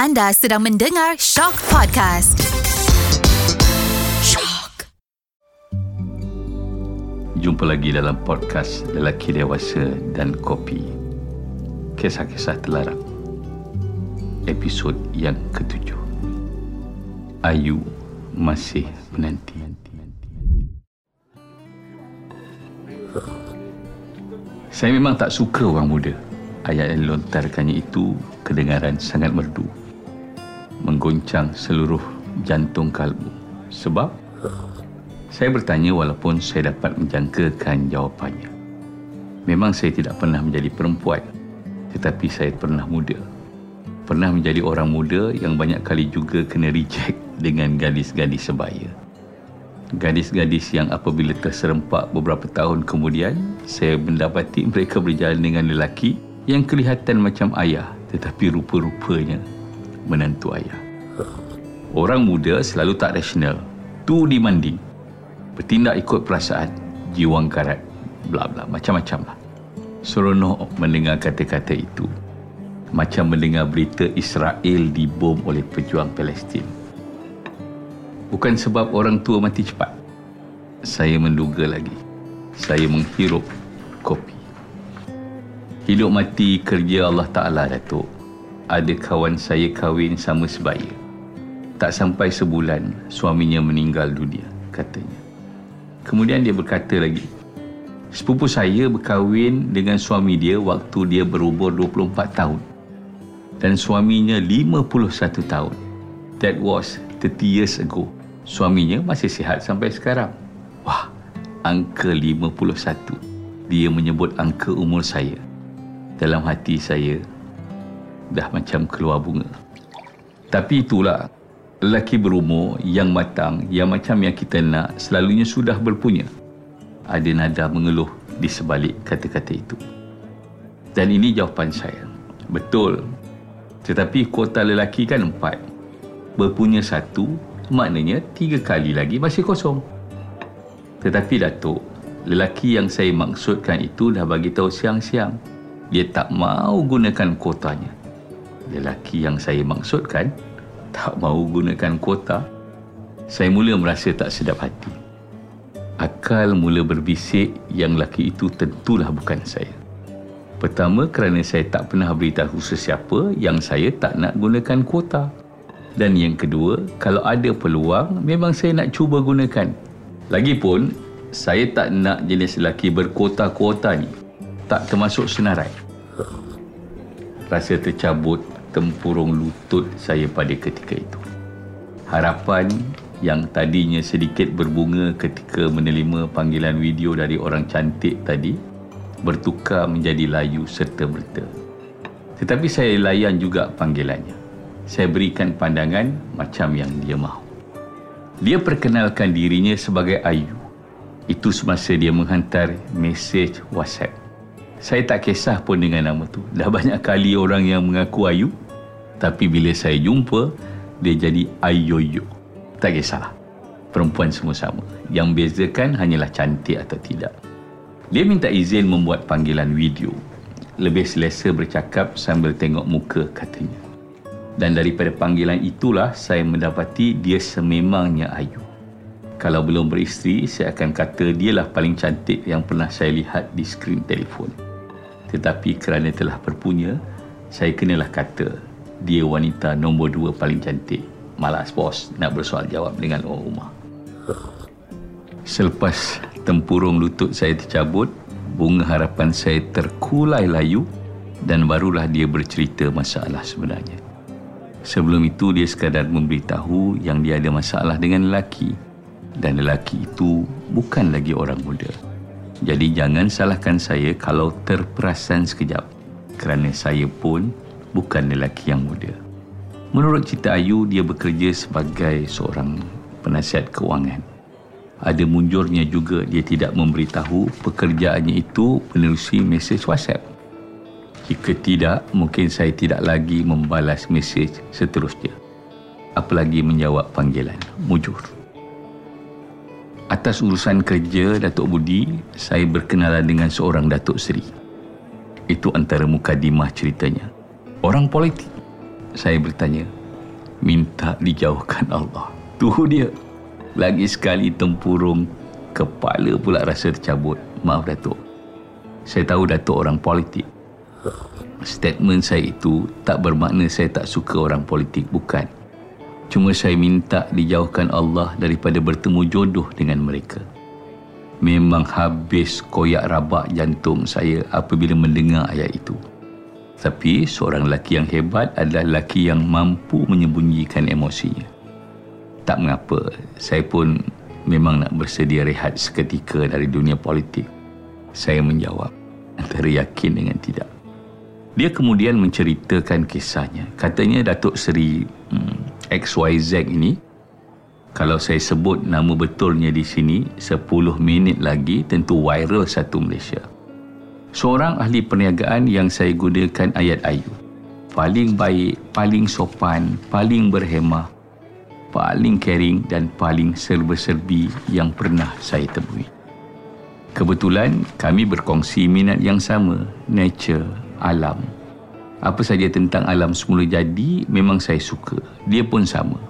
Anda sedang mendengar Shock Podcast. Shock. Jumpa lagi dalam podcast Lelaki Dewasa dan Kopi. Kisah-kisah terlarang. Episod yang ketujuh. Ayu masih menanti. Saya memang tak suka orang muda. Ayat yang dilontarkannya itu kedengaran sangat merdu. Menggoncang seluruh jantung kalbu. Sebab saya bertanya walaupun saya dapat menjangkakan jawapannya. Memang saya tidak pernah menjadi perempuan. Tetapi saya pernah muda. Pernah menjadi orang muda yang banyak kali juga kena reject dengan gadis-gadis sebaya gadis-gadis yang apabila terserempak beberapa tahun kemudian saya mendapati mereka berjalan dengan lelaki yang kelihatan macam ayah tetapi rupa-rupanya menantu ayah. Orang muda selalu tak rasional. Tu dimandi. Bertindak ikut perasaan, jiwang karat, bla bla, macam-macam lah. Seronok mendengar kata-kata itu. Macam mendengar berita Israel dibom oleh pejuang Palestin bukan sebab orang tua mati cepat. Saya menduga lagi. Saya menghirup kopi. Hidup mati kerja Allah Ta'ala, Datuk. Ada kawan saya kahwin sama sebaya. Tak sampai sebulan, suaminya meninggal dunia, katanya. Kemudian dia berkata lagi, sepupu saya berkahwin dengan suami dia waktu dia berumur 24 tahun. Dan suaminya 51 tahun. That was 30 years ago suaminya masih sihat sampai sekarang. Wah, angka 51. Dia menyebut angka umur saya. Dalam hati saya, dah macam keluar bunga. Tapi itulah, lelaki berumur yang matang, yang macam yang kita nak, selalunya sudah berpunya. Ada nada mengeluh di sebalik kata-kata itu. Dan ini jawapan saya. Betul. Tetapi kuota lelaki kan empat. Berpunya satu, maknanya tiga kali lagi masih kosong. Tetapi Datuk, lelaki yang saya maksudkan itu dah bagi tahu siang-siang. Dia tak mau gunakan kuotanya. Lelaki yang saya maksudkan tak mau gunakan kuota. Saya mula merasa tak sedap hati. Akal mula berbisik yang lelaki itu tentulah bukan saya. Pertama kerana saya tak pernah beritahu sesiapa yang saya tak nak gunakan kuota. Dan yang kedua, kalau ada peluang, memang saya nak cuba gunakan. Lagipun, saya tak nak jenis lelaki berkota-kota ni. Tak termasuk senarai. Rasa tercabut tempurung lutut saya pada ketika itu. Harapan yang tadinya sedikit berbunga ketika menerima panggilan video dari orang cantik tadi bertukar menjadi layu serta berta. Tetapi saya layan juga panggilannya saya berikan pandangan macam yang dia mahu. Dia perkenalkan dirinya sebagai Ayu. Itu semasa dia menghantar mesej WhatsApp. Saya tak kisah pun dengan nama tu. Dah banyak kali orang yang mengaku Ayu. Tapi bila saya jumpa, dia jadi Ayoyo. Tak kisahlah. Perempuan semua sama. Yang bezakan hanyalah cantik atau tidak. Dia minta izin membuat panggilan video. Lebih selesa bercakap sambil tengok muka katanya. Dan daripada panggilan itulah saya mendapati dia sememangnya Ayu. Kalau belum beristeri, saya akan kata dialah paling cantik yang pernah saya lihat di skrin telefon. Tetapi kerana telah berpunya, saya kenalah kata dia wanita nombor dua paling cantik. Malas bos nak bersoal jawab dengan orang rumah. Selepas tempurung lutut saya tercabut, bunga harapan saya terkulai layu dan barulah dia bercerita masalah sebenarnya. Sebelum itu dia sekadar memberitahu yang dia ada masalah dengan lelaki dan lelaki itu bukan lagi orang muda. Jadi jangan salahkan saya kalau terperasan sekejap kerana saya pun bukan lelaki yang muda. Menurut cerita Ayu, dia bekerja sebagai seorang penasihat keuangan. Ada munjurnya juga dia tidak memberitahu pekerjaannya itu menerusi mesej WhatsApp. Jika tidak, mungkin saya tidak lagi membalas mesej seterusnya. Apalagi menjawab panggilan. Mujur. Atas urusan kerja Datuk Budi, saya berkenalan dengan seorang Datuk Seri. Itu antara mukadimah ceritanya. Orang politik. Saya bertanya, minta dijauhkan Allah. Tuh dia. Lagi sekali tempurung, kepala pula rasa tercabut. Maaf Datuk. Saya tahu Datuk orang politik. Statement saya itu tak bermakna saya tak suka orang politik, bukan. Cuma saya minta dijauhkan Allah daripada bertemu jodoh dengan mereka. Memang habis koyak rabak jantung saya apabila mendengar ayat itu. Tapi seorang lelaki yang hebat adalah lelaki yang mampu menyembunyikan emosinya. Tak mengapa, saya pun memang nak bersedia rehat seketika dari dunia politik. Saya menjawab antara yakin dengan tidak. Dia kemudian menceritakan kisahnya. Katanya Datuk Seri hmm, XYZ ini kalau saya sebut nama betulnya di sini 10 minit lagi tentu viral satu Malaysia seorang ahli perniagaan yang saya gunakan ayat ayu. Paling baik, paling sopan, paling berhemah, paling caring dan paling serba-serbi yang pernah saya temui. Kebetulan kami berkongsi minat yang sama, nature, alam. Apa saja tentang alam semula jadi memang saya suka. Dia pun sama.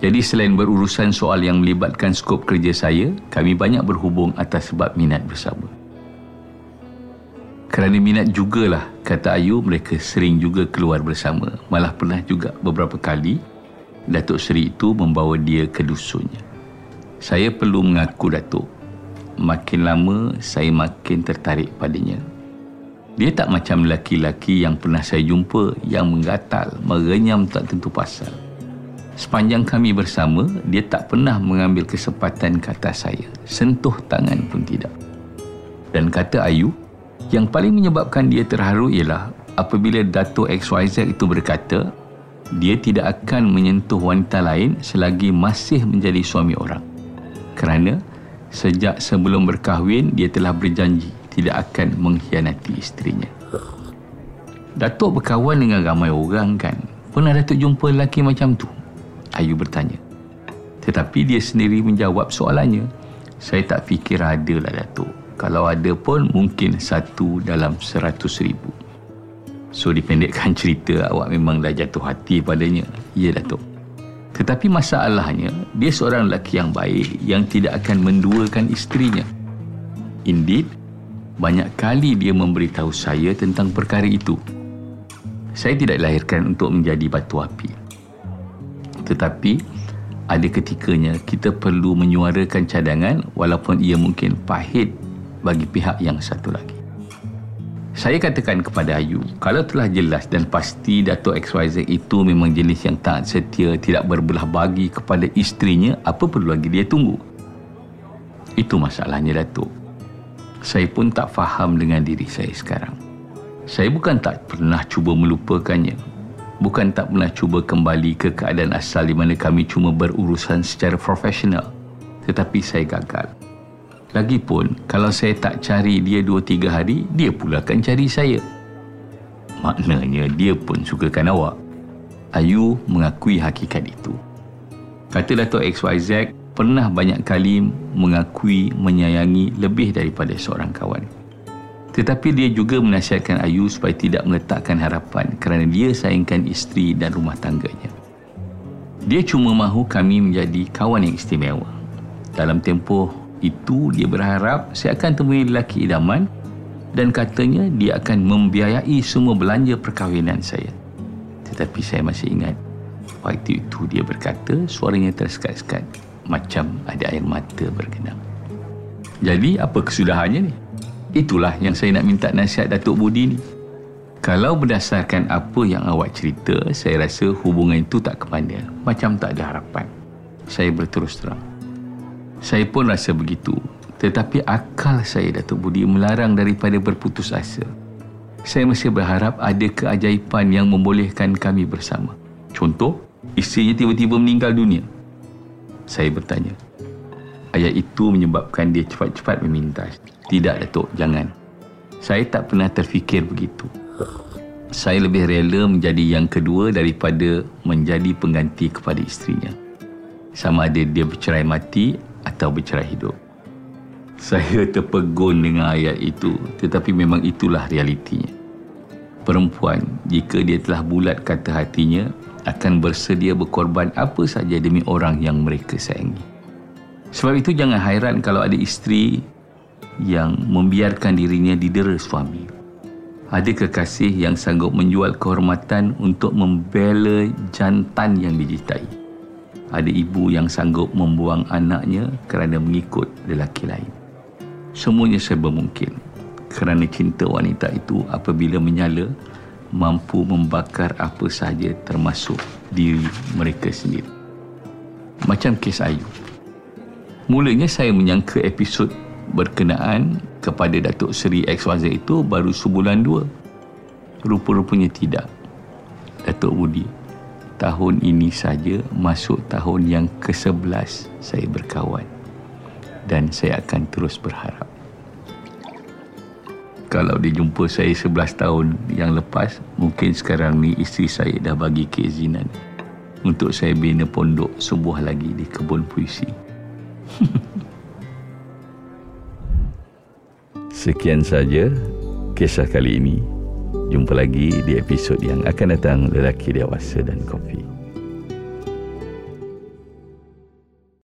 Jadi selain berurusan soal yang melibatkan skop kerja saya, kami banyak berhubung atas sebab minat bersama. Kerana minat jugalah, kata Ayu, mereka sering juga keluar bersama. Malah pernah juga beberapa kali Datuk Seri itu membawa dia ke dusunnya. Saya perlu mengaku Datuk, makin lama saya makin tertarik padanya. Dia tak macam lelaki-lelaki yang pernah saya jumpa yang menggatal, merenyam tak tentu pasal. Sepanjang kami bersama, dia tak pernah mengambil kesempatan kata saya. Sentuh tangan pun tidak. Dan kata Ayu, yang paling menyebabkan dia terharu ialah apabila Dato' XYZ itu berkata dia tidak akan menyentuh wanita lain selagi masih menjadi suami orang. Kerana sejak sebelum berkahwin dia telah berjanji tidak akan mengkhianati isterinya. Datuk berkawan dengan ramai orang kan? Pernah Datuk jumpa lelaki macam tu? Ayu bertanya. Tetapi dia sendiri menjawab soalannya. Saya tak fikir ada lah Datuk. Kalau ada pun mungkin satu dalam seratus ribu. So dipendekkan cerita awak memang dah jatuh hati padanya. Ya Datuk. Tetapi masalahnya dia seorang lelaki yang baik yang tidak akan menduakan isterinya. Indeed, banyak kali dia memberitahu saya tentang perkara itu. Saya tidak dilahirkan untuk menjadi batu api. Tetapi ada ketikanya kita perlu menyuarakan cadangan walaupun ia mungkin pahit bagi pihak yang satu lagi. Saya katakan kepada Ayu, kalau telah jelas dan pasti Dato' XYZ itu memang jenis yang tak setia, tidak berbelah bagi kepada isterinya, apa perlu lagi dia tunggu? Itu masalahnya Dato'. Saya pun tak faham dengan diri saya sekarang. Saya bukan tak pernah cuba melupakannya. Bukan tak pernah cuba kembali ke keadaan asal di mana kami cuma berurusan secara profesional. Tetapi saya gagal. Lagipun, kalau saya tak cari dia dua tiga hari, dia pula akan cari saya. Maknanya dia pun sukakan awak. Ayu mengakui hakikat itu. Kata Dato' XYZ pernah banyak kali mengakui menyayangi lebih daripada seorang kawan. Tetapi dia juga menasihatkan Ayu supaya tidak meletakkan harapan kerana dia sayangkan isteri dan rumah tangganya. Dia cuma mahu kami menjadi kawan yang istimewa. Dalam tempoh itu dia berharap saya akan temui lelaki idaman dan katanya dia akan membiayai semua belanja perkahwinan saya. Tetapi saya masih ingat waktu itu dia berkata suaranya tersekat-sekat macam ada air mata bergenang. Jadi apa kesudahannya ni? Itulah yang saya nak minta nasihat Datuk Budi ni. Kalau berdasarkan apa yang awak cerita, saya rasa hubungan itu tak kemana. Macam tak ada harapan. Saya berterus terang. Saya pun rasa begitu. Tetapi akal saya Datuk Budi melarang daripada berputus asa. Saya masih berharap ada keajaiban yang membolehkan kami bersama. Contoh, isterinya tiba-tiba meninggal dunia. Saya bertanya. Ayat itu menyebabkan dia cepat-cepat meminta. Tidak Datuk, jangan. Saya tak pernah terfikir begitu. Saya lebih rela menjadi yang kedua daripada menjadi pengganti kepada isterinya. Sama ada dia bercerai mati atau bercerai hidup. Saya terpegun dengan ayat itu tetapi memang itulah realitinya. perempuan jika dia telah bulat kata hatinya akan bersedia berkorban apa saja demi orang yang mereka sayangi. Sebab itu jangan hairan kalau ada isteri yang membiarkan dirinya didera suami. Ada kekasih yang sanggup menjual kehormatan untuk membela jantan yang dijitai. Ada ibu yang sanggup membuang anaknya kerana mengikut lelaki lain. Semuanya serba mungkin kerana cinta wanita itu apabila menyala mampu membakar apa sahaja termasuk diri mereka sendiri. Macam kes Ayu. Mulanya saya menyangka episod berkenaan kepada Datuk Seri XYZ itu baru sebulan dua. Rupa-rupanya tidak. Datuk Budi, tahun ini saja masuk tahun yang ke-11 saya berkawan. Dan saya akan terus berharap kalau dia jumpa saya 11 tahun yang lepas mungkin sekarang ni isteri saya dah bagi keizinan untuk saya bina pondok sebuah lagi di kebun puisi. Sekian saja kisah kali ini. Jumpa lagi di episod yang akan datang lelaki dewasa dan kopi